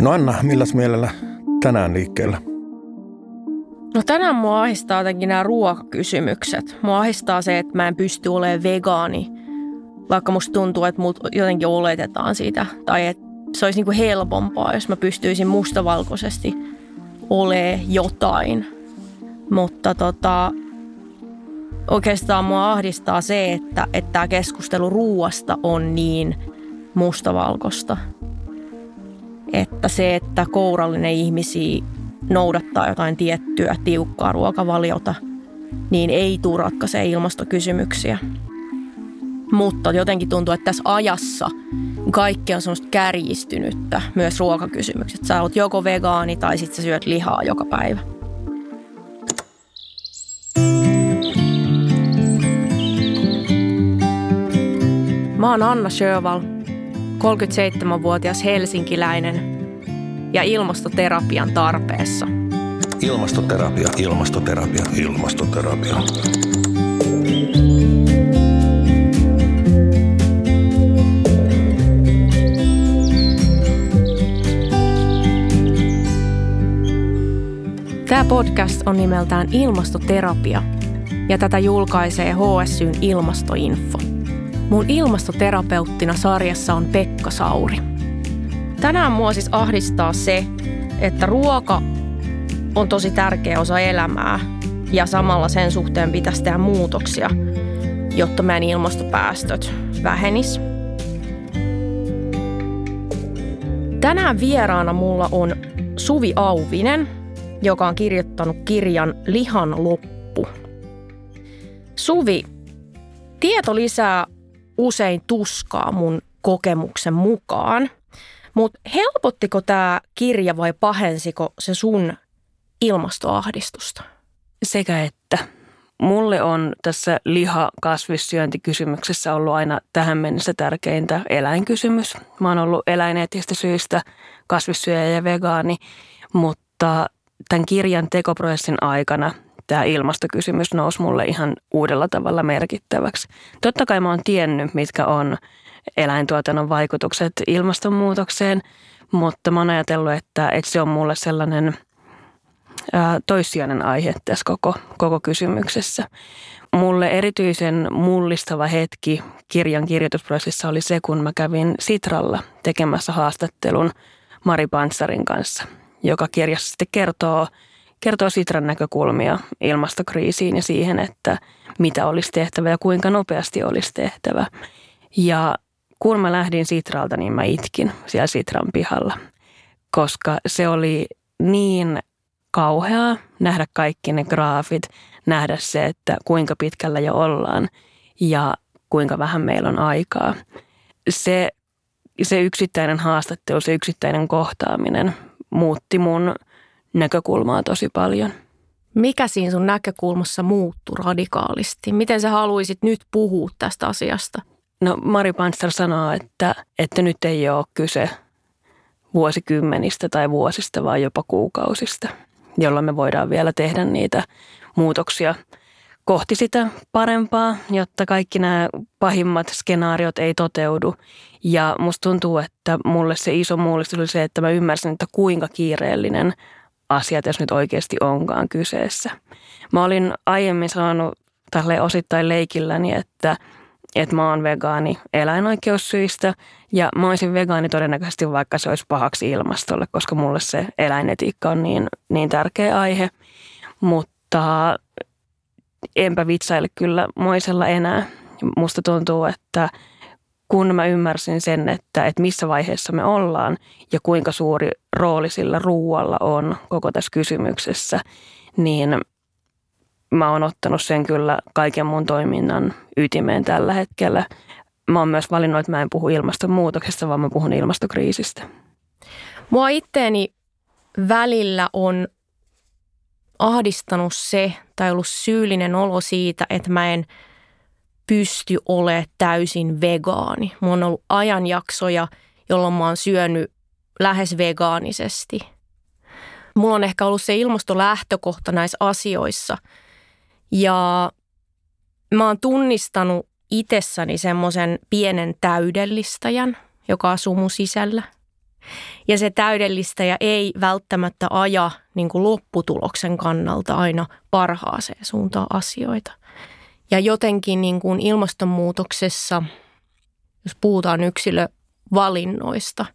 No Anna, milläs mielellä tänään liikkeellä? No tänään mua ahistaa jotenkin nämä ruokakysymykset. Mua ahistaa se, että mä en pysty olemaan vegaani, vaikka musta tuntuu, että mut jotenkin oletetaan siitä. Tai että se olisi niinku helpompaa, jos mä pystyisin mustavalkoisesti olemaan jotain. Mutta tota, oikeastaan mua ahdistaa se, että, että tämä keskustelu ruuasta on niin mustavalkoista. Että se, että kourallinen ihmisiä noudattaa jotain tiettyä tiukkaa ruokavaliota, niin ei tule ratkaisee ilmastokysymyksiä. Mutta jotenkin tuntuu, että tässä ajassa kaikki on semmoista kärjistynyttä, myös ruokakysymykset. Sä oot joko vegaani tai sitten sä syöt lihaa joka päivä. Mä oon Anna Sjöval, 37-vuotias helsinkiläinen ja ilmastoterapian tarpeessa. Ilmastoterapia, ilmastoterapia, ilmastoterapia. Tämä podcast on nimeltään Ilmastoterapia ja tätä julkaisee HSYn Ilmastoinfo. Mun ilmastoterapeuttina sarjassa on Pekka Sauri. Tänään mua siis ahdistaa se, että ruoka on tosi tärkeä osa elämää ja samalla sen suhteen pitäisi tehdä muutoksia, jotta meidän ilmastopäästöt vähenis. Tänään vieraana mulla on Suvi Auvinen, joka on kirjoittanut kirjan Lihan loppu. Suvi, tieto lisää usein tuskaa mun kokemuksen mukaan – mutta helpottiko tämä kirja vai pahensiko se sun ilmastoahdistusta? Sekä että. Mulle on tässä liha-kasvissyöntikysymyksessä ollut aina tähän mennessä tärkeintä eläinkysymys. Mä oon ollut eläineettistä syistä kasvissyöjä ja vegaani, mutta tämän kirjan tekoprosessin aikana tämä ilmastokysymys nousi mulle ihan uudella tavalla merkittäväksi. Totta kai mä oon tiennyt, mitkä on eläintuotannon vaikutukset ilmastonmuutokseen, mutta mä oon ajatellut, että, että se on mulle sellainen ää, toissijainen aihe tässä koko, koko kysymyksessä. Mulle erityisen mullistava hetki kirjan kirjoitusprosessissa oli se, kun mä kävin Sitralla tekemässä haastattelun Mari Pantsarin kanssa, joka kirjassa sitten kertoo, kertoo Sitran näkökulmia ilmastokriisiin ja siihen, että mitä olisi tehtävä ja kuinka nopeasti olisi tehtävä. Ja kun mä lähdin Sitralta, niin mä itkin siellä Sitran pihalla, koska se oli niin kauheaa nähdä kaikki ne graafit, nähdä se, että kuinka pitkällä jo ollaan ja kuinka vähän meillä on aikaa. Se, se yksittäinen haastattelu, se yksittäinen kohtaaminen muutti mun näkökulmaa tosi paljon. Mikä siinä sun näkökulmassa muuttui radikaalisti? Miten sä haluaisit nyt puhua tästä asiasta? No Mari Panster sanoo, että, että nyt ei ole kyse vuosikymmenistä tai vuosista, vaan jopa kuukausista, jolloin me voidaan vielä tehdä niitä muutoksia kohti sitä parempaa, jotta kaikki nämä pahimmat skenaariot ei toteudu. Ja musta tuntuu, että mulle se iso mullistus oli se, että mä ymmärsin, että kuinka kiireellinen asia tässä nyt oikeasti onkaan kyseessä. Mä olin aiemmin sanonut tälle osittain leikilläni, että – että mä oon vegaani eläinoikeussyistä ja mä olisin vegaani todennäköisesti vaikka se olisi pahaksi ilmastolle, koska mulle se eläinetiikka on niin, niin tärkeä aihe. Mutta enpä vitsaile kyllä moisella enää. Musta tuntuu, että kun mä ymmärsin sen, että, että missä vaiheessa me ollaan ja kuinka suuri rooli sillä ruualla on koko tässä kysymyksessä, niin mä oon ottanut sen kyllä kaiken mun toiminnan ytimeen tällä hetkellä. Mä oon myös valinnut, että mä en puhu ilmastonmuutoksesta, vaan mä puhun ilmastokriisistä. Mua itteeni välillä on ahdistanut se tai ollut syyllinen olo siitä, että mä en pysty olemaan täysin vegaani. Mulla on ollut ajanjaksoja, jolloin mä oon syönyt lähes vegaanisesti. Mulla on ehkä ollut se ilmastolähtökohta näissä asioissa – ja mä oon tunnistanut itsessäni semmoisen pienen täydellistäjän, joka asuu mun sisällä. Ja se täydellistäjä ei välttämättä aja niin kuin lopputuloksen kannalta aina parhaaseen suuntaan asioita. Ja jotenkin niin kuin ilmastonmuutoksessa, jos puhutaan yksilövalinnoista,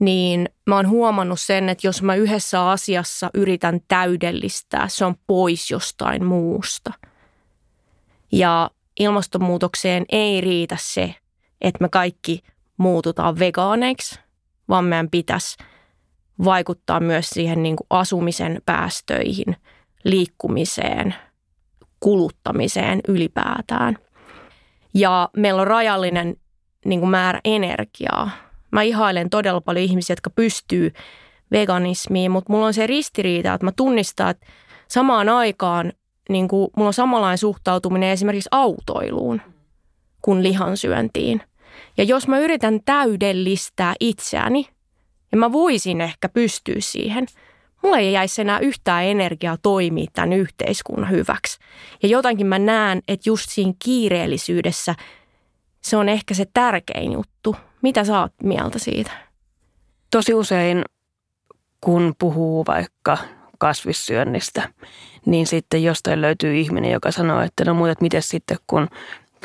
niin mä oon huomannut sen, että jos mä yhdessä asiassa yritän täydellistää, se on pois jostain muusta. Ja ilmastonmuutokseen ei riitä se, että me kaikki muututaan vegaaneiksi, vaan meidän pitäisi vaikuttaa myös siihen niin kuin asumisen päästöihin, liikkumiseen, kuluttamiseen ylipäätään. Ja meillä on rajallinen niin kuin määrä energiaa. Mä ihailen todella paljon ihmisiä, jotka pystyy veganismiin, mutta mulla on se ristiriita, että mä tunnistan, että samaan aikaan niin kuin, mulla on samanlainen suhtautuminen esimerkiksi autoiluun kuin lihansyöntiin. Ja jos mä yritän täydellistää itseäni, ja mä voisin ehkä pystyä siihen, mulla ei jäisi enää yhtään energiaa toimia tämän yhteiskunnan hyväksi. Ja jotenkin mä näen, että just siinä kiireellisyydessä se on ehkä se tärkein juttu. Mitä sä oot mieltä siitä? Tosi usein, kun puhuu vaikka kasvissyönnistä, niin sitten jostain löytyy ihminen, joka sanoo, että no muuten, miten sitten kun,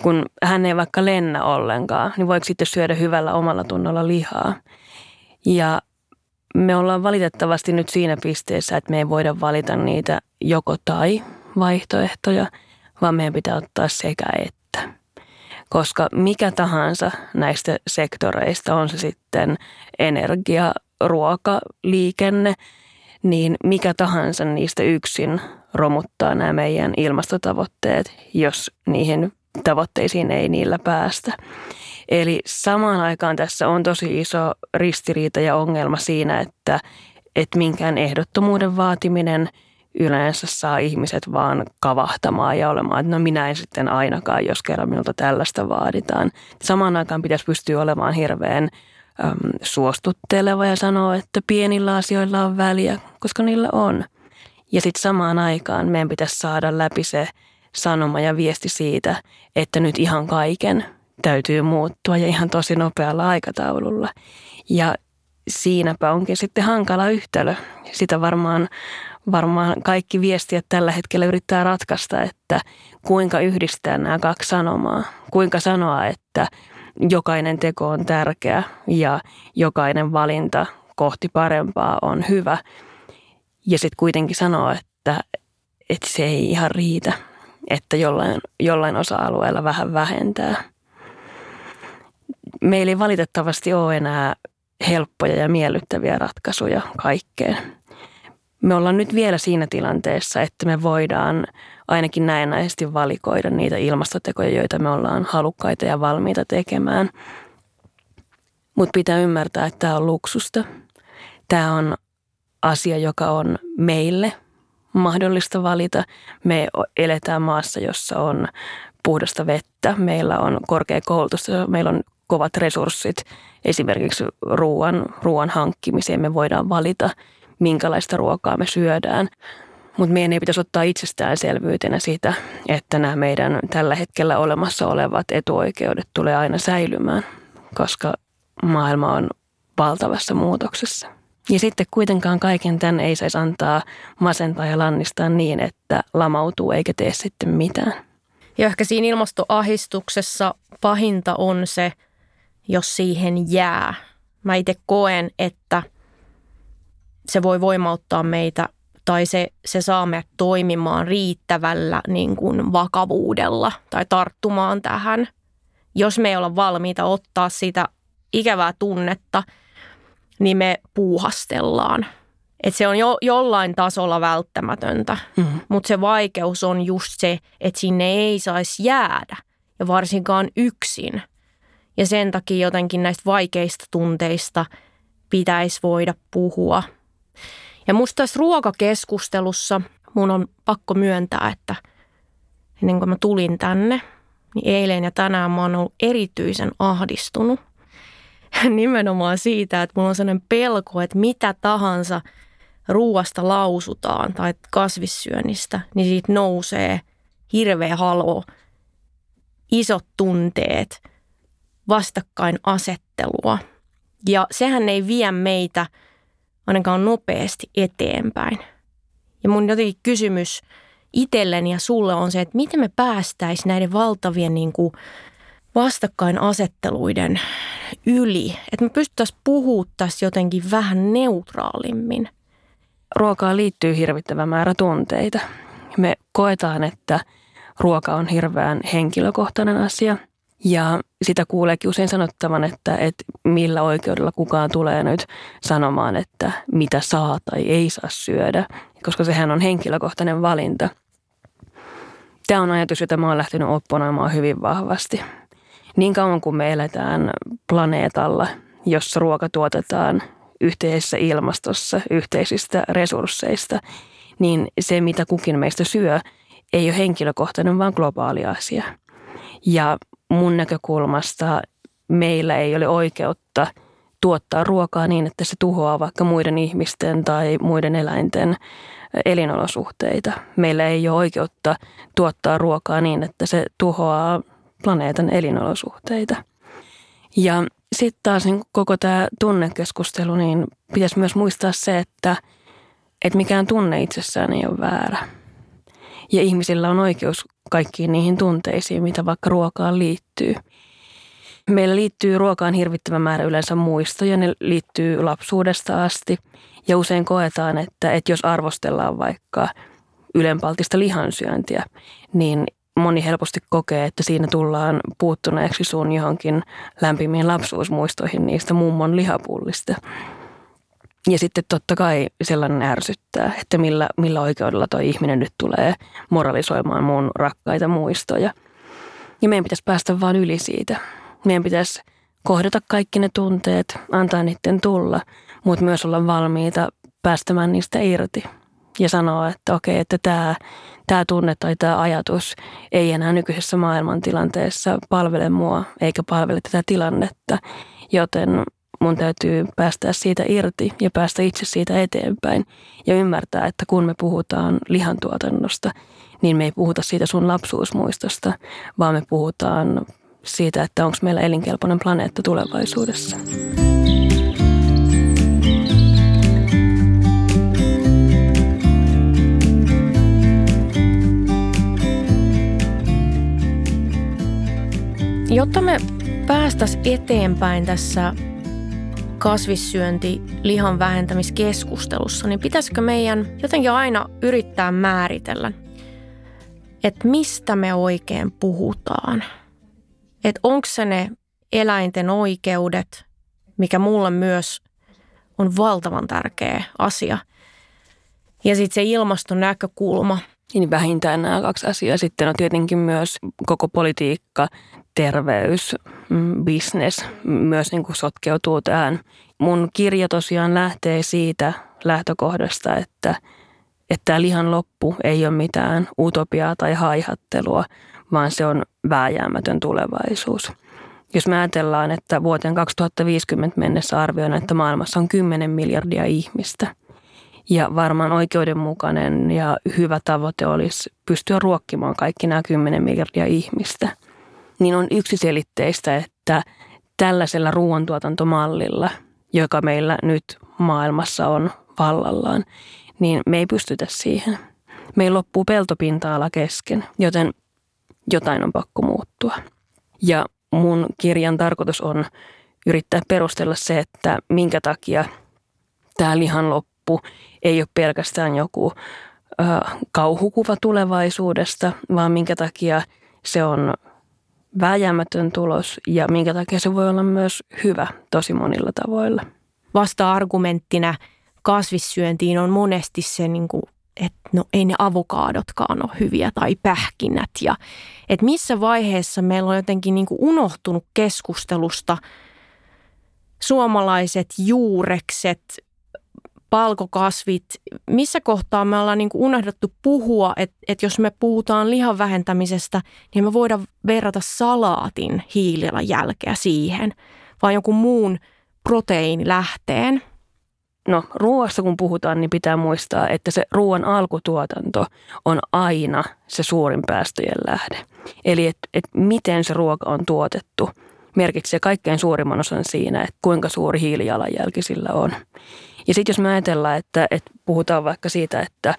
kun hän ei vaikka lennä ollenkaan, niin voiko sitten syödä hyvällä omalla tunnolla lihaa. Ja me ollaan valitettavasti nyt siinä pisteessä, että me ei voida valita niitä joko tai vaihtoehtoja, vaan meidän pitää ottaa sekä että. Koska mikä tahansa näistä sektoreista, on se sitten energia, ruoka, liikenne – niin mikä tahansa niistä yksin romuttaa nämä meidän ilmastotavoitteet, jos niihin tavoitteisiin ei niillä päästä. Eli samaan aikaan tässä on tosi iso ristiriita ja ongelma siinä, että, että minkään ehdottomuuden vaatiminen yleensä saa ihmiset vaan kavahtamaan ja olemaan, että no minä en sitten ainakaan, jos kerran minulta tällaista vaaditaan. Samaan aikaan pitäisi pystyä olemaan hirveän äm, suostutteleva ja sanoo, että pienillä asioilla on väliä, koska niillä on. Ja sitten samaan aikaan meidän pitäisi saada läpi se sanoma ja viesti siitä, että nyt ihan kaiken täytyy muuttua ja ihan tosi nopealla aikataululla. Ja siinäpä onkin sitten hankala yhtälö. Sitä varmaan, varmaan kaikki viestiä tällä hetkellä yrittää ratkaista, että kuinka yhdistää nämä kaksi sanomaa. Kuinka sanoa, että jokainen teko on tärkeä ja jokainen valinta kohti parempaa on hyvä. Ja sitten kuitenkin sanoa, että, että se ei ihan riitä, että jollain, jollain osa-alueella vähän vähentää. Meillä ei valitettavasti ole enää helppoja ja miellyttäviä ratkaisuja kaikkeen. Me ollaan nyt vielä siinä tilanteessa, että me voidaan ainakin näennäisesti valikoida niitä ilmastotekoja, joita me ollaan halukkaita ja valmiita tekemään. Mutta pitää ymmärtää, että tämä on luksusta. Tämä on asia, joka on meille mahdollista valita. Me eletään maassa, jossa on puhdasta vettä, meillä on korkea koulutus, meillä on kovat resurssit esimerkiksi ruoan, ruoan hankkimiseen. Me voidaan valita, minkälaista ruokaa me syödään. Mutta meidän ei pitäisi ottaa itsestäänselvyytenä sitä, että nämä meidän tällä hetkellä olemassa olevat etuoikeudet tulee aina säilymään, koska maailma on valtavassa muutoksessa. Ja sitten kuitenkaan kaiken tämän ei saisi antaa masentaa ja lannistaa niin, että lamautuu eikä tee sitten mitään. Ja ehkä siinä ilmastoahistuksessa pahinta on se, jos siihen jää. Mä itse koen, että se voi voimauttaa meitä tai se, se saa meidät toimimaan riittävällä niin kuin vakavuudella tai tarttumaan tähän. Jos me ei olla valmiita ottaa sitä ikävää tunnetta, niin me puuhastellaan. Et se on jo, jollain tasolla välttämätöntä, mm-hmm. mutta se vaikeus on just se, että sinne ei saisi jäädä ja varsinkaan yksin. Ja sen takia jotenkin näistä vaikeista tunteista pitäisi voida puhua – ja musta tässä ruokakeskustelussa mun on pakko myöntää, että ennen kuin mä tulin tänne, niin eilen ja tänään mä oon ollut erityisen ahdistunut. Nimenomaan siitä, että mulla on sellainen pelko, että mitä tahansa ruuasta lausutaan tai kasvissyönnistä, niin siitä nousee hirveä halo, isot tunteet, vastakkainasettelua. Ja sehän ei vie meitä ainakaan nopeasti eteenpäin. Ja mun jotenkin kysymys itselleni ja sulle on se, että miten me päästäisiin näiden valtavien niin kuin vastakkainasetteluiden yli. Että me pystyttäisiin tässä jotenkin vähän neutraalimmin. Ruokaan liittyy hirvittävä määrä tunteita. Me koetaan, että ruoka on hirveän henkilökohtainen asia – ja sitä kuuleekin usein sanottavan, että, että millä oikeudella kukaan tulee nyt sanomaan, että mitä saa tai ei saa syödä, koska sehän on henkilökohtainen valinta. Tämä on ajatus, jota mä oon lähtenyt opponoimaan hyvin vahvasti. Niin kauan kuin me eletään planeetalla, jossa ruoka tuotetaan yhteisessä ilmastossa, yhteisistä resursseista, niin se, mitä kukin meistä syö, ei ole henkilökohtainen, vaan globaali asia. Ja mun näkökulmasta meillä ei ole oikeutta tuottaa ruokaa niin, että se tuhoaa vaikka muiden ihmisten tai muiden eläinten elinolosuhteita. Meillä ei ole oikeutta tuottaa ruokaa niin, että se tuhoaa planeetan elinolosuhteita. Ja sitten taas niin koko tämä tunnekeskustelu, niin pitäisi myös muistaa se, että, että mikään tunne itsessään ei ole väärä. Ja ihmisillä on oikeus kaikkiin niihin tunteisiin, mitä vaikka ruokaan liittyy. Meillä liittyy ruokaan hirvittävä määrä yleensä muistoja, ne liittyy lapsuudesta asti. Ja usein koetaan, että, että jos arvostellaan vaikka ylenpaltista lihansyöntiä, niin moni helposti kokee, että siinä tullaan puuttuneeksi sun johonkin lämpimiin lapsuusmuistoihin niistä mummon lihapullista. Ja sitten totta kai sellainen ärsyttää, että millä, millä oikeudella tuo ihminen nyt tulee moralisoimaan mun rakkaita muistoja. Ja meidän pitäisi päästä vaan yli siitä. Meidän pitäisi kohdata kaikki ne tunteet, antaa niiden tulla, mutta myös olla valmiita päästämään niistä irti. Ja sanoa, että okei, että tämä, tämä tunne tai tämä ajatus ei enää nykyisessä maailmantilanteessa palvele mua eikä palvele tätä tilannetta. Joten mun täytyy päästä siitä irti ja päästä itse siitä eteenpäin ja ymmärtää, että kun me puhutaan lihantuotannosta, niin me ei puhuta siitä sun lapsuusmuistosta, vaan me puhutaan siitä, että onko meillä elinkelpoinen planeetta tulevaisuudessa. Jotta me päästäisiin eteenpäin tässä kasvissyönti lihan vähentämiskeskustelussa, niin pitäisikö meidän jotenkin aina yrittää määritellä, että mistä me oikein puhutaan? Että onko se ne eläinten oikeudet, mikä mulle myös on valtavan tärkeä asia. Ja sitten se ilmaston näkökulma. Niin vähintään nämä kaksi asiaa. Sitten on tietenkin myös koko politiikka, terveys, mm, myös niin kuin sotkeutuu tähän. Mun kirja tosiaan lähtee siitä lähtökohdasta, että, että lihan loppu ei ole mitään utopiaa tai haihattelua, vaan se on vääjäämätön tulevaisuus. Jos me ajatellaan, että vuoteen 2050 mennessä arvioidaan, että maailmassa on 10 miljardia ihmistä – ja varmaan oikeudenmukainen ja hyvä tavoite olisi pystyä ruokkimaan kaikki nämä 10 miljardia ihmistä – niin on yksiselitteistä, että tällaisella ruoantuotantomallilla, joka meillä nyt maailmassa on vallallaan, niin me ei pystytä siihen. Meillä loppuu peltopinta-ala kesken, joten jotain on pakko muuttua. Ja mun kirjan tarkoitus on yrittää perustella se, että minkä takia tämä lihan loppu ei ole pelkästään joku ö, kauhukuva tulevaisuudesta, vaan minkä takia se on vääjäämätön tulos ja minkä takia se voi olla myös hyvä tosi monilla tavoilla. Vasta-argumenttina kasvissyöntiin on monesti se, niin kuin, että no ei ne avokaadotkaan ole hyviä tai pähkinät. Ja, että missä vaiheessa meillä on jotenkin niin kuin unohtunut keskustelusta suomalaiset juurekset, palkokasvit, missä kohtaa me ollaan niin kuin unohdettu puhua, että, että jos me puhutaan lihan vähentämisestä, niin me voidaan verrata salaatin hiilijalanjälkeä siihen, vai jonkun muun proteiinilähteen. No ruoasta kun puhutaan, niin pitää muistaa, että se ruoan alkutuotanto on aina se suurin päästöjen lähde. Eli että et miten se ruoka on tuotettu, merkitsee kaikkein suurimman osan siinä, että kuinka suuri hiilijalanjälki sillä on. Ja sitten jos me ajatellaan, että, että puhutaan vaikka siitä, että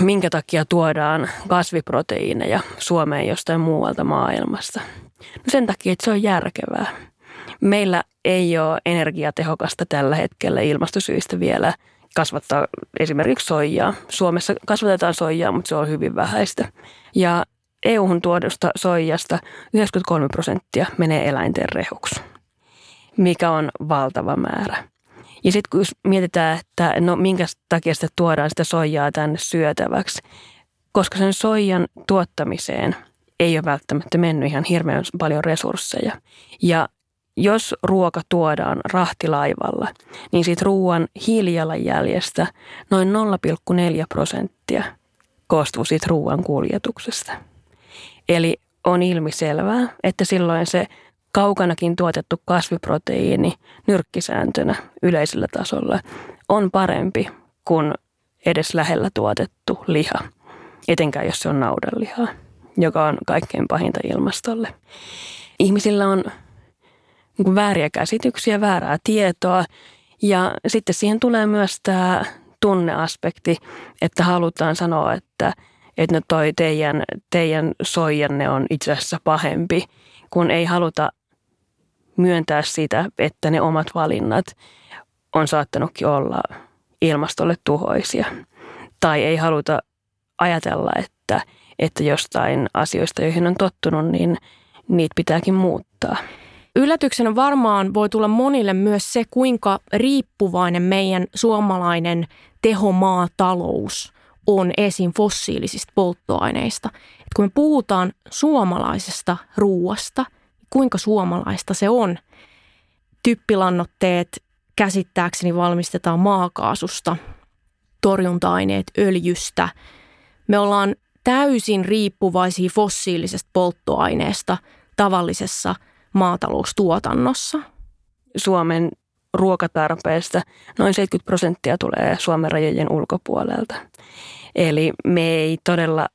minkä takia tuodaan kasviproteiineja Suomeen jostain muualta maailmasta. No sen takia, että se on järkevää. Meillä ei ole energiatehokasta tällä hetkellä ilmastosyistä vielä kasvattaa esimerkiksi soijaa. Suomessa kasvatetaan soijaa, mutta se on hyvin vähäistä. Ja EU-hun tuodusta soijasta 93 prosenttia menee eläinten rehuksi, mikä on valtava määrä. Ja sitten kun mietitään, että no minkä takia sitä tuodaan sitä soijaa tänne syötäväksi, koska sen soijan tuottamiseen ei ole välttämättä mennyt ihan hirveän paljon resursseja. Ja jos ruoka tuodaan rahtilaivalla, niin siitä ruoan hiilijalanjäljestä noin 0,4 prosenttia koostuu siitä ruoan kuljetuksesta. Eli on ilmiselvää, että silloin se kaukanakin tuotettu kasviproteiini nyrkkisääntönä yleisellä tasolla on parempi kuin edes lähellä tuotettu liha, etenkään jos se on naudanlihaa, joka on kaikkein pahinta ilmastolle. Ihmisillä on niin vääriä käsityksiä, väärää tietoa ja sitten siihen tulee myös tämä tunneaspekti, että halutaan sanoa, että, että no toi teidän, teidän soijanne on itse asiassa pahempi, kun ei haluta myöntää sitä, että ne omat valinnat on saattanutkin olla ilmastolle tuhoisia. Tai ei haluta ajatella, että, että jostain asioista, joihin on tottunut, niin niitä pitääkin muuttaa. Yllätyksenä varmaan voi tulla monille myös se, kuinka riippuvainen meidän suomalainen tehomaatalous on esim. fossiilisista polttoaineista. Et kun me puhutaan suomalaisesta ruuasta – kuinka suomalaista se on. Typpilannoitteet käsittääkseni valmistetaan maakaasusta, torjunta-aineet öljystä. Me ollaan täysin riippuvaisia fossiilisesta polttoaineesta tavallisessa maataloustuotannossa. Suomen ruokatarpeesta noin 70 prosenttia tulee Suomen rajojen ulkopuolelta. Eli me ei todella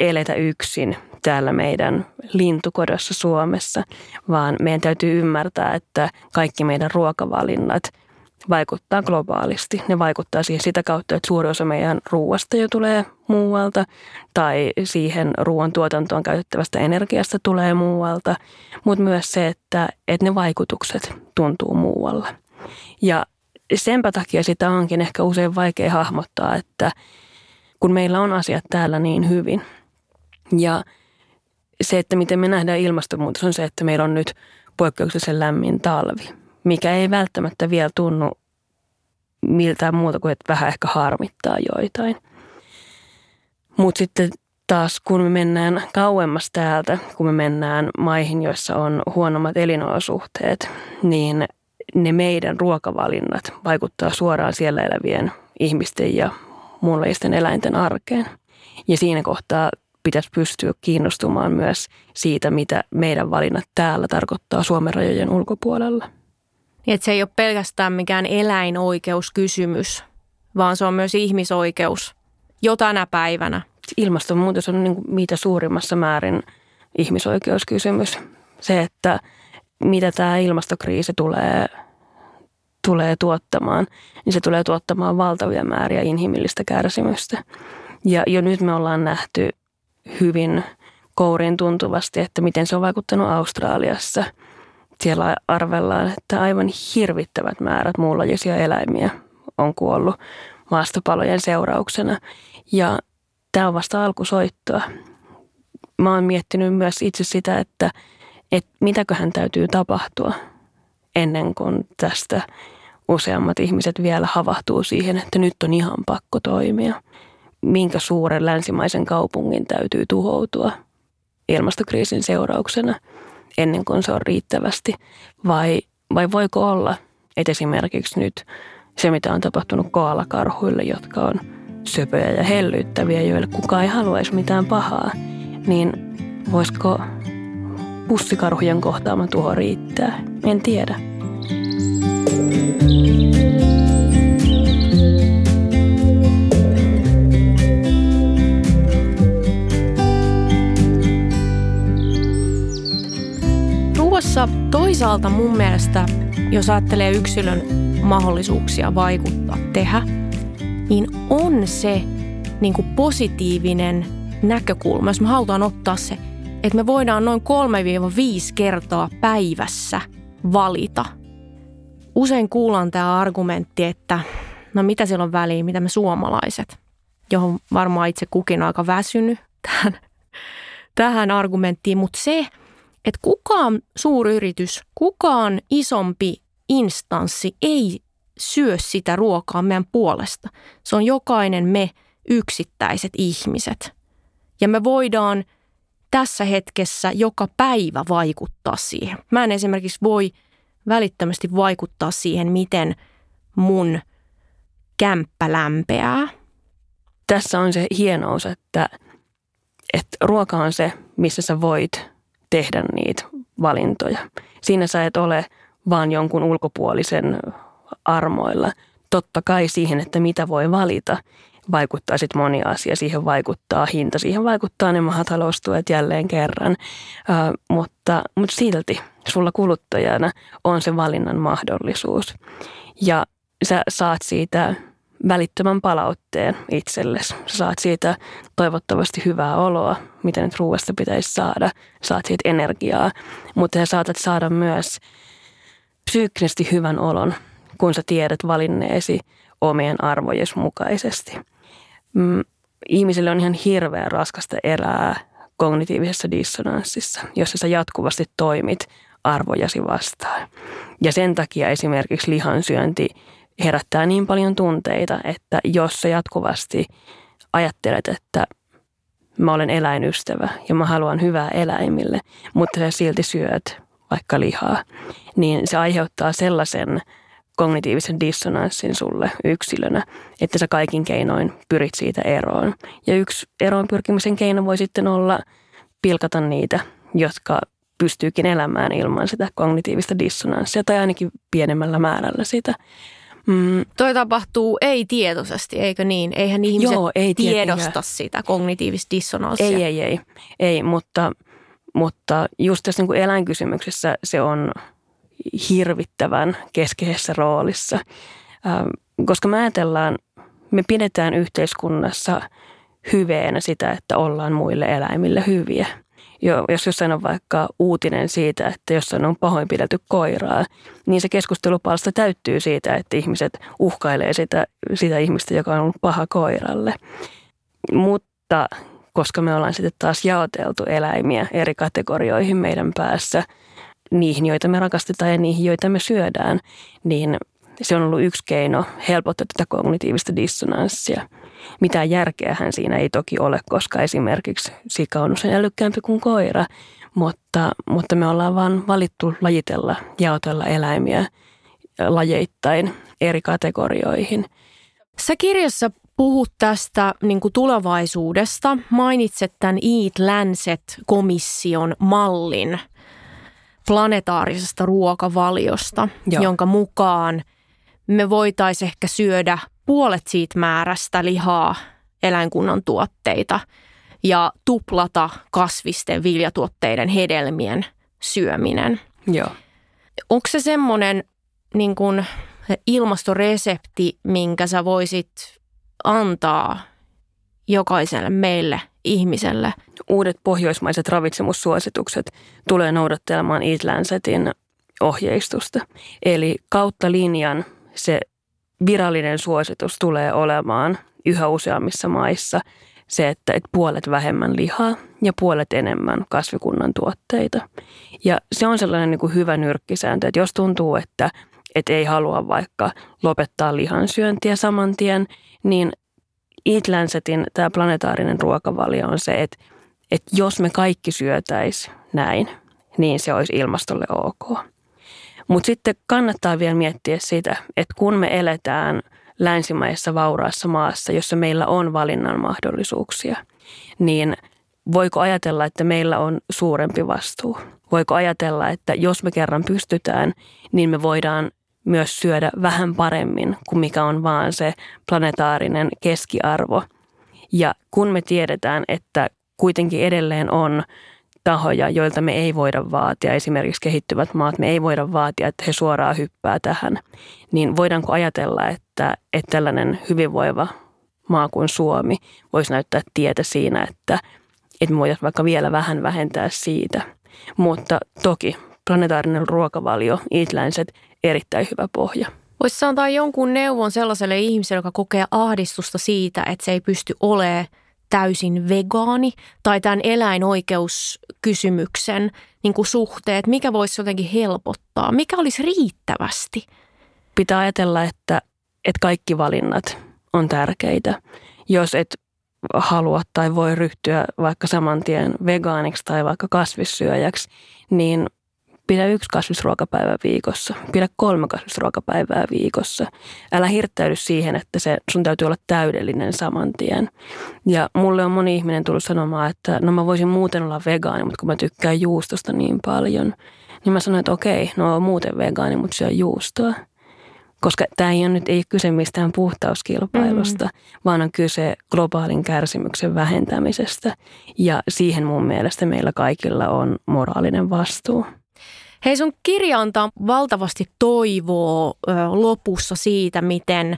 eletä yksin täällä meidän lintukodossa Suomessa, vaan meidän täytyy ymmärtää, että kaikki meidän ruokavalinnat vaikuttaa globaalisti. Ne vaikuttaa siihen sitä kautta, että suuri osa meidän ruoasta jo tulee muualta tai siihen ruoan tuotantoon käytettävästä energiasta tulee muualta, mutta myös se, että, että ne vaikutukset tuntuu muualla. Ja senpä takia sitä onkin ehkä usein vaikea hahmottaa, että kun meillä on asiat täällä niin hyvin ja se, että miten me nähdään ilmastonmuutos, on se, että meillä on nyt poikkeuksellisen lämmin talvi, mikä ei välttämättä vielä tunnu miltään muuta kuin, että vähän ehkä harmittaa joitain. Mutta sitten taas kun me mennään kauemmas täältä, kun me mennään maihin, joissa on huonommat elinolosuhteet, niin ne meidän ruokavalinnat vaikuttaa suoraan siellä elävien ihmisten ja muunlaisten eläinten arkeen. Ja siinä kohtaa pitäisi pystyä kiinnostumaan myös siitä, mitä meidän valinnat täällä tarkoittaa Suomen rajojen ulkopuolella. Niin, että se ei ole pelkästään mikään eläinoikeuskysymys, vaan se on myös ihmisoikeus jo tänä päivänä. Ilmastonmuutos on niin mitä suurimmassa määrin ihmisoikeuskysymys. Se, että mitä tämä ilmastokriisi tulee, tulee tuottamaan, niin se tulee tuottamaan valtavia määriä inhimillistä kärsimystä. Ja jo nyt me ollaan nähty hyvin kouriin tuntuvasti, että miten se on vaikuttanut Australiassa. Siellä arvellaan, että aivan hirvittävät määrät muunlajisia eläimiä on kuollut maastopalojen seurauksena. Ja tämä on vasta alkusoittoa. Mä oon miettinyt myös itse sitä, että, että mitäköhän täytyy tapahtua ennen kuin tästä useammat ihmiset vielä havahtuu siihen, että nyt on ihan pakko toimia minkä suuren länsimaisen kaupungin täytyy tuhoutua ilmastokriisin seurauksena ennen kuin se on riittävästi? Vai, vai voiko olla, että esimerkiksi nyt se, mitä on tapahtunut koalakarhuille, jotka on söpöjä ja hellyttäviä, joille kukaan ei haluaisi mitään pahaa, niin voisiko pussikarhujen kohtaama tuho riittää? En tiedä. Ruoassa toisaalta mun mielestä, jos ajattelee yksilön mahdollisuuksia vaikuttaa, tehdä, niin on se niin kuin positiivinen näkökulma, jos me halutaan ottaa se, että me voidaan noin 3-5 kertaa päivässä valita. Usein kuullaan tämä argumentti, että no mitä siellä on väliä, mitä me suomalaiset, johon varmaan itse kukin on aika väsynyt tähän, tähän argumenttiin, mutta se, että kukaan suuryritys, kukaan isompi instanssi ei syö sitä ruokaa meidän puolesta. Se on jokainen me yksittäiset ihmiset. Ja me voidaan tässä hetkessä joka päivä vaikuttaa siihen. Mä en esimerkiksi voi välittömästi vaikuttaa siihen, miten mun kämppä lämpeää. Tässä on se hienous, että, että ruoka on se, missä sä voit tehdä niitä valintoja. Siinä sä et ole vaan jonkun ulkopuolisen armoilla. Totta kai siihen, että mitä voi valita, vaikuttaa sitten moni asia. Siihen vaikuttaa hinta, siihen vaikuttaa ne mahataloustuet jälleen kerran. Äh, mutta, mutta silti sulla kuluttajana on se valinnan mahdollisuus. Ja sä saat siitä välittömän palautteen itsellesi. Sä saat siitä toivottavasti hyvää oloa, mitä nyt ruoasta pitäisi saada. Saat siitä energiaa, mutta sä saatat saada myös psyykkisesti hyvän olon, kun sä tiedät valinneesi omien arvojes mukaisesti. Mm, ihmiselle on ihan hirveän raskasta elää kognitiivisessa dissonanssissa, jossa sä jatkuvasti toimit arvojasi vastaan. Ja sen takia esimerkiksi lihansyönti herättää niin paljon tunteita, että jos sä jatkuvasti ajattelet, että mä olen eläinystävä ja mä haluan hyvää eläimille, mutta sä silti syöt vaikka lihaa, niin se aiheuttaa sellaisen kognitiivisen dissonanssin sulle yksilönä, että sä kaikin keinoin pyrit siitä eroon. Ja yksi eroon pyrkimisen keino voi sitten olla pilkata niitä, jotka pystyykin elämään ilman sitä kognitiivista dissonanssia tai ainakin pienemmällä määrällä sitä. Mm. Toi tapahtuu ei-tietoisesti, eikö niin? Eihän ihmiset Joo, ei tiedosta sitä kognitiivista dissonanssia. Ei, ei, ei, ei mutta, mutta just tässä niin kuin eläinkysymyksessä se on hirvittävän keskeisessä roolissa, ähm, koska me ajatellaan, me pidetään yhteiskunnassa hyveenä sitä, että ollaan muille eläimille hyviä – jo, jos jossain on vaikka uutinen siitä, että jossain on pahoinpidelty koiraa, niin se keskustelupalsta täyttyy siitä, että ihmiset uhkailee sitä, sitä ihmistä, joka on ollut paha koiralle. Mutta koska me ollaan sitten taas jaoteltu eläimiä eri kategorioihin meidän päässä, niihin, joita me rakastetaan ja niihin, joita me syödään, niin se on ollut yksi keino helpottaa tätä kognitiivista dissonanssia. Mitään järkeähän siinä ei toki ole, koska esimerkiksi sika on usein älykkäämpi kuin koira, mutta, mutta me ollaan vaan valittu lajitella, jaotella eläimiä lajeittain eri kategorioihin. Sä kirjassa puhut tästä niin kuin tulevaisuudesta. Mainitset tämän Eat Lancet-komission mallin planetaarisesta ruokavaliosta, Joo. jonka mukaan – me voitaisiin ehkä syödä puolet siitä määrästä lihaa eläinkunnan tuotteita ja tuplata kasvisten viljatuotteiden hedelmien syöminen. Joo. Onko se semmoinen niin kuin ilmastoresepti, minkä sä voisit antaa jokaiselle meille ihmiselle? Uudet pohjoismaiset ravitsemussuositukset tulee noudattelemaan Eat Lancetin ohjeistusta. Eli kautta linjan se virallinen suositus tulee olemaan yhä useammissa maissa se, että, että puolet vähemmän lihaa ja puolet enemmän kasvikunnan tuotteita. Ja se on sellainen niin kuin hyvä nyrkkisääntö, että jos tuntuu, että, että ei halua vaikka lopettaa lihansyöntiä saman tien, niin Eat Lancetin tämä planetaarinen ruokavalio on se, että, että jos me kaikki syötäisi näin, niin se olisi ilmastolle ok. Mutta sitten kannattaa vielä miettiä sitä, että kun me eletään länsimaisessa vauraassa maassa, jossa meillä on valinnan mahdollisuuksia, niin voiko ajatella, että meillä on suurempi vastuu? Voiko ajatella, että jos me kerran pystytään, niin me voidaan myös syödä vähän paremmin kuin mikä on vaan se planetaarinen keskiarvo. Ja kun me tiedetään, että kuitenkin edelleen on tahoja, joilta me ei voida vaatia, esimerkiksi kehittyvät maat, me ei voida vaatia, että he suoraan hyppää tähän, niin voidaanko ajatella, että, että tällainen hyvinvoiva maa kuin Suomi voisi näyttää tietä siinä, että, että me voitaisiin vaikka vielä vähän vähentää siitä. Mutta toki planetaarinen ruokavalio, Eatlänset, erittäin hyvä pohja. Voisi antaa jonkun neuvon sellaiselle ihmiselle, joka kokee ahdistusta siitä, että se ei pysty olemaan täysin vegaani tai tämän eläinoikeuskysymyksen niin kuin suhteet, mikä voisi jotenkin helpottaa, mikä olisi riittävästi? Pitää ajatella, että, että kaikki valinnat on tärkeitä. Jos et halua tai voi ryhtyä vaikka saman tien vegaaniksi tai vaikka kasvissyöjäksi, niin Pidä yksi kasvisruokapäivä viikossa. Pidä kolme kasvisruokapäivää viikossa. Älä hirttäydy siihen, että se, sun täytyy olla täydellinen saman tien. Ja mulle on moni ihminen tullut sanomaan, että no mä voisin muuten olla vegaani, mutta kun mä tykkään juustosta niin paljon, niin mä sanoin, että okei, no on muuten vegaani, mutta syö juustoa. Koska tämä ei ole nyt ei ole kyse mistään puhtauskilpailusta, mm-hmm. vaan on kyse globaalin kärsimyksen vähentämisestä. Ja siihen mun mielestä meillä kaikilla on moraalinen vastuu. Hei sun kirja antaa valtavasti toivoa ö, lopussa siitä, miten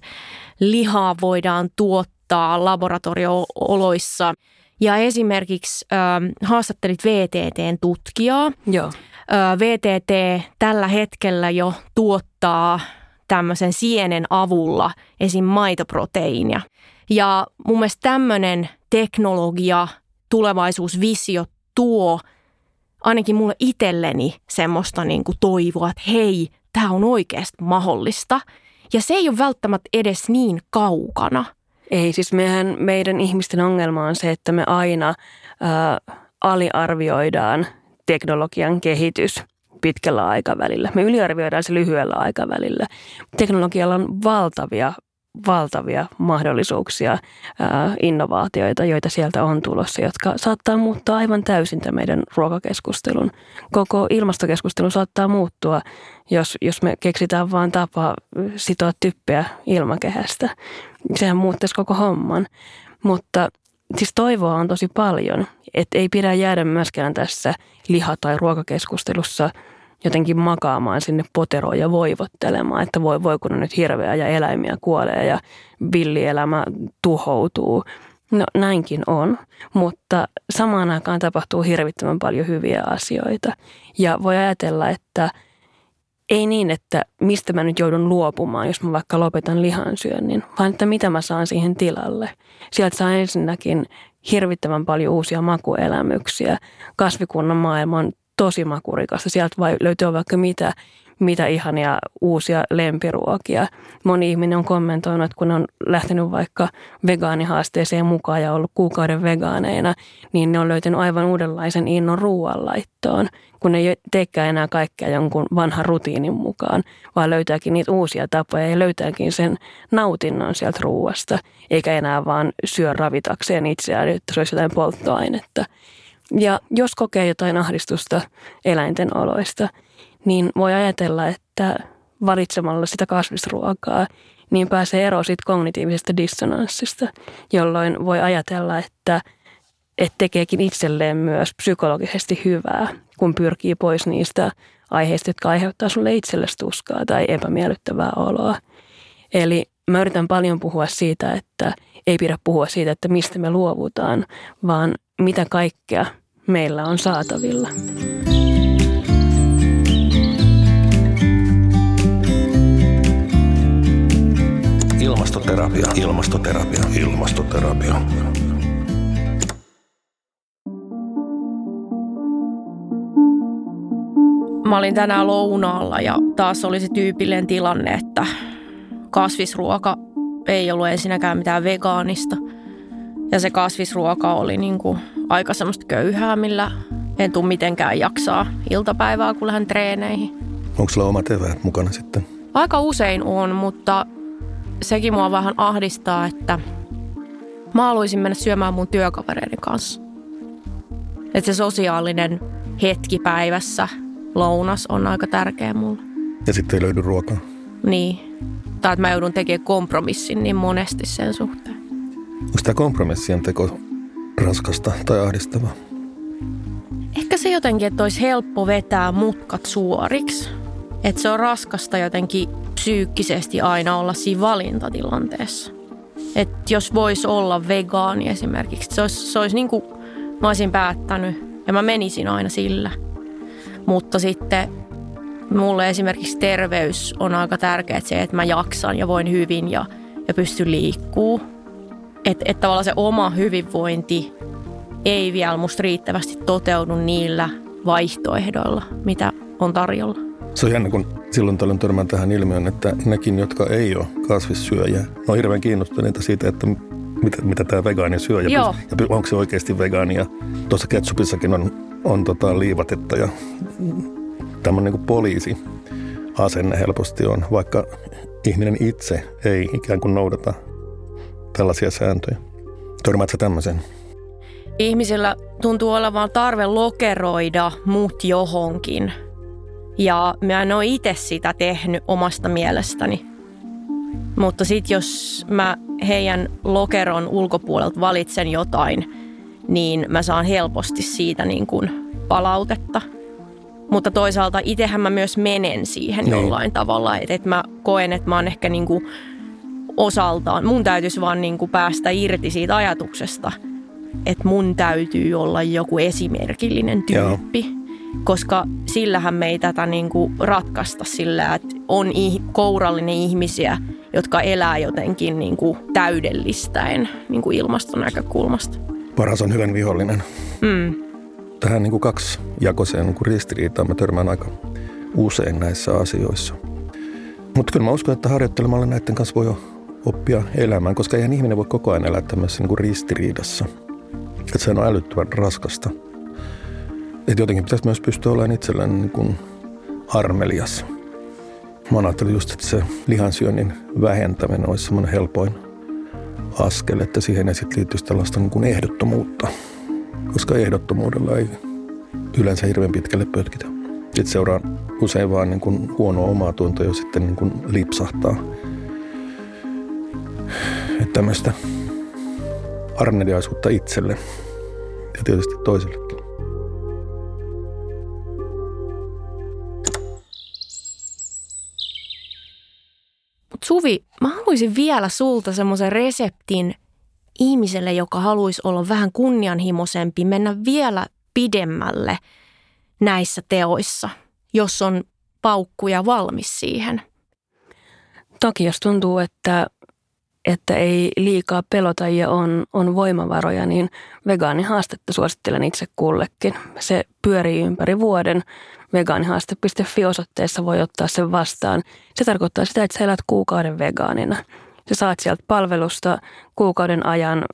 lihaa voidaan tuottaa laboratoriooloissa. Ja esimerkiksi ö, haastattelit VTTn tutkijaa. Joo. Ö, VTT tällä hetkellä jo tuottaa tämmöisen sienen avulla esim. maitoproteiinia. Ja mun mielestä tämmöinen teknologia, tulevaisuusvisio tuo – ainakin mulle itselleni semmoista niin kuin toivoa, että hei, tämä on oikeasti mahdollista. Ja se ei ole välttämättä edes niin kaukana. Ei, siis mehän, meidän ihmisten ongelma on se, että me aina äh, aliarvioidaan teknologian kehitys pitkällä aikavälillä. Me yliarvioidaan se lyhyellä aikavälillä. Teknologialla on valtavia valtavia mahdollisuuksia, innovaatioita, joita sieltä on tulossa, jotka saattaa muuttaa aivan täysin tämän meidän ruokakeskustelun. Koko ilmastokeskustelu saattaa muuttua, jos, jos me keksitään vain tapa sitoa typpeä ilmakehästä. Sehän muuttaisi koko homman. Mutta siis toivoa on tosi paljon, että ei pidä jäädä myöskään tässä liha- tai ruokakeskustelussa – jotenkin makaamaan sinne poteroon ja voivottelemaan, että voi, voi kun on nyt hirveä ja eläimiä kuolee ja villielämä tuhoutuu. No näinkin on, mutta samaan aikaan tapahtuu hirvittävän paljon hyviä asioita. Ja voi ajatella, että ei niin, että mistä mä nyt joudun luopumaan, jos mä vaikka lopetan lihansyönnin, vaan että mitä mä saan siihen tilalle. Sieltä saa ensinnäkin hirvittävän paljon uusia makuelämyksiä. Kasvikunnan maailma on tosi makurikasta. Sieltä vai, löytyy vaikka mitä, mitä ihania uusia lempiruokia. Moni ihminen on kommentoinut, että kun on lähtenyt vaikka vegaanihaasteeseen mukaan ja ollut kuukauden vegaaneina, niin ne on löytänyt aivan uudenlaisen innon ruoanlaittoon, kun ne ei teekään enää kaikkea jonkun vanhan rutiinin mukaan, vaan löytääkin niitä uusia tapoja ja löytääkin sen nautinnon sieltä ruuasta, eikä enää vaan syö ravitakseen itseään, että se olisi jotain polttoainetta. Ja jos kokee jotain ahdistusta eläinten oloista, niin voi ajatella, että valitsemalla sitä kasvisruokaa, niin pääsee eroon siitä kognitiivisesta dissonanssista, jolloin voi ajatella, että, että tekeekin itselleen myös psykologisesti hyvää, kun pyrkii pois niistä aiheista, jotka aiheuttaa sulle itsellesi tuskaa tai epämiellyttävää oloa. Eli mä yritän paljon puhua siitä, että ei pidä puhua siitä, että mistä me luovutaan, vaan mitä kaikkea meillä on saatavilla. Ilmastoterapia, ilmastoterapia, ilmastoterapia. Mä olin tänään lounaalla ja taas oli se tyypillinen tilanne, että kasvisruoka ei ollut ensinnäkään mitään vegaanista. Ja se kasvisruoka oli niin kuin aika semmoista köyhää, millä en tule mitenkään jaksaa iltapäivää, kun lähden treeneihin. Onko sulla omat eväät mukana sitten? Aika usein on, mutta sekin mua vähän ahdistaa, että mä haluaisin mennä syömään mun työkavereiden kanssa. Että se sosiaalinen hetki päivässä, lounas, on aika tärkeä mulle. Ja sitten ei löydy ruokaa? Niin. Tai että mä joudun tekemään kompromissin niin monesti sen suhteen. Onko tämä kompromissien teko raskasta tai ahdistavaa? Ehkä se jotenkin, että olisi helppo vetää mutkat suoriksi. Että se on raskasta jotenkin psyykkisesti aina olla siinä valintatilanteessa. Että jos voisi olla vegaani esimerkiksi, se olisi, se olisi niin kuin mä olisin päättänyt ja mä menisin aina sillä. Mutta sitten mulle esimerkiksi terveys on aika tärkeää se, että mä jaksan ja voin hyvin ja, ja pystyn liikkuu. Että et tavallaan se oma hyvinvointi ei vielä musta riittävästi toteudu niillä vaihtoehdoilla, mitä on tarjolla. Se on jännä, kun silloin tällöin törmään tähän ilmiön, että nekin, jotka ei ole kasvissyöjä, on hirveän kiinnostuneita siitä, että mitä, mitä tämä vegaani syö ja, ja onko se oikeasti vegaani. Ja tuossa ketsupissakin on, on tota liivatetta ja tämmöinen niin poliisi asenne helposti on, vaikka ihminen itse ei ikään kuin noudata tällaisia sääntöjä. Törmäätkö tämmöisen? Ihmisillä tuntuu olevan tarve lokeroida mut johonkin. Ja mä en ole itse sitä tehnyt omasta mielestäni. Mutta sitten jos mä heidän lokeron ulkopuolelta valitsen jotain, niin mä saan helposti siitä niin kuin palautetta. Mutta toisaalta itsehän mä myös menen siihen niin. jollain tavalla. Että et mä koen, että mä oon ehkä niin kuin osaltaan. Mun täytyisi vaan niin kuin päästä irti siitä ajatuksesta, että mun täytyy olla joku esimerkillinen tyyppi. Joo. Koska sillähän me ei tätä niin kuin ratkaista sillä, että on kourallinen ihmisiä, jotka elää jotenkin niin kuin täydellistäen niin kuin ilmaston näkökulmasta. Paras on hyvän vihollinen. Mm. Tähän niin kuin jakoiseen niin kuin ristiriitaan mä törmään aika usein näissä asioissa. Mutta kyllä mä uskon, että harjoittelemalla näiden kanssa voi oppia elämään, koska eihän ihminen voi koko ajan elää tämmöisessä niin kuin ristiriidassa. Että se on älyttömän raskasta. Että jotenkin pitäisi myös pystyä olemaan itselleen niin kuin armelias – Mä ajattelin just, että se lihansyönnin vähentäminen olisi semmoinen helpoin askel, että siihen ei sitten liittyisi tällaista niin kuin ehdottomuutta, koska ehdottomuudella ei yleensä hirveän pitkälle pötkitä. Sitten seuraa usein vaan niin kuin huonoa omaa tuntoa, jo sitten niin kuin lipsahtaa. Että tämmöistä arneliaisuutta itselle ja tietysti toiselle. Suvi, mä haluaisin vielä sulta semmoisen reseptin ihmiselle, joka haluaisi olla vähän kunnianhimoisempi, mennä vielä pidemmälle näissä teoissa, jos on paukkuja valmis siihen. Toki jos tuntuu, että, että ei liikaa pelota ja on, on voimavaroja, niin vegaanihaastetta suosittelen itse kullekin. Se pyörii ympäri vuoden vegaanihaaste.fi osoitteessa voi ottaa sen vastaan. Se tarkoittaa sitä, että sä elät kuukauden vegaanina. Sä saat sieltä palvelusta kuukauden ajan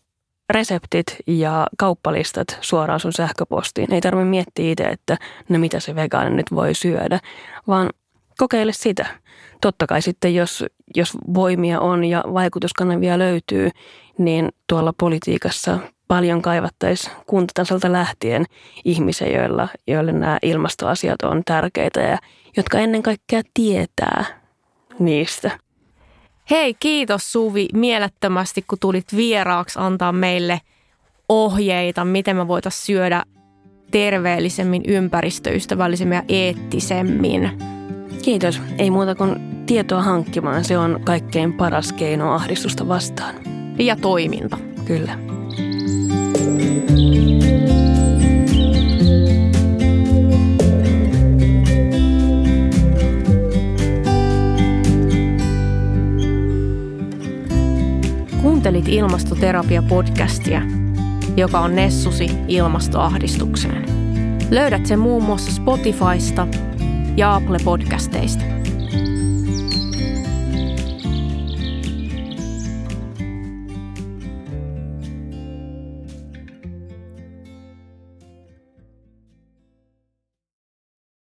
reseptit ja kauppalistat suoraan sun sähköpostiin. Ei tarvitse miettiä itse, että no mitä se vegaani nyt voi syödä, vaan kokeile sitä. Totta kai sitten, jos, jos voimia on ja vaikutuskanavia löytyy, niin tuolla politiikassa paljon kaivattaisiin kuntatasolta lähtien ihmisiä, joilla, joille nämä ilmastoasiat on tärkeitä ja jotka ennen kaikkea tietää niistä. Hei, kiitos Suvi mielettömästi, kun tulit vieraaksi antaa meille ohjeita, miten me voitaisiin syödä terveellisemmin, ympäristöystävällisemmin ja eettisemmin. Kiitos. Ei muuta kuin tietoa hankkimaan. Se on kaikkein paras keino ahdistusta vastaan. Ja toiminta. Kyllä. Kuuntelit Ilmastoterapia-podcastia, joka on Nessusi ilmastoahdistukseen. Löydät sen muun muassa Spotifysta ja Apple-podcasteista.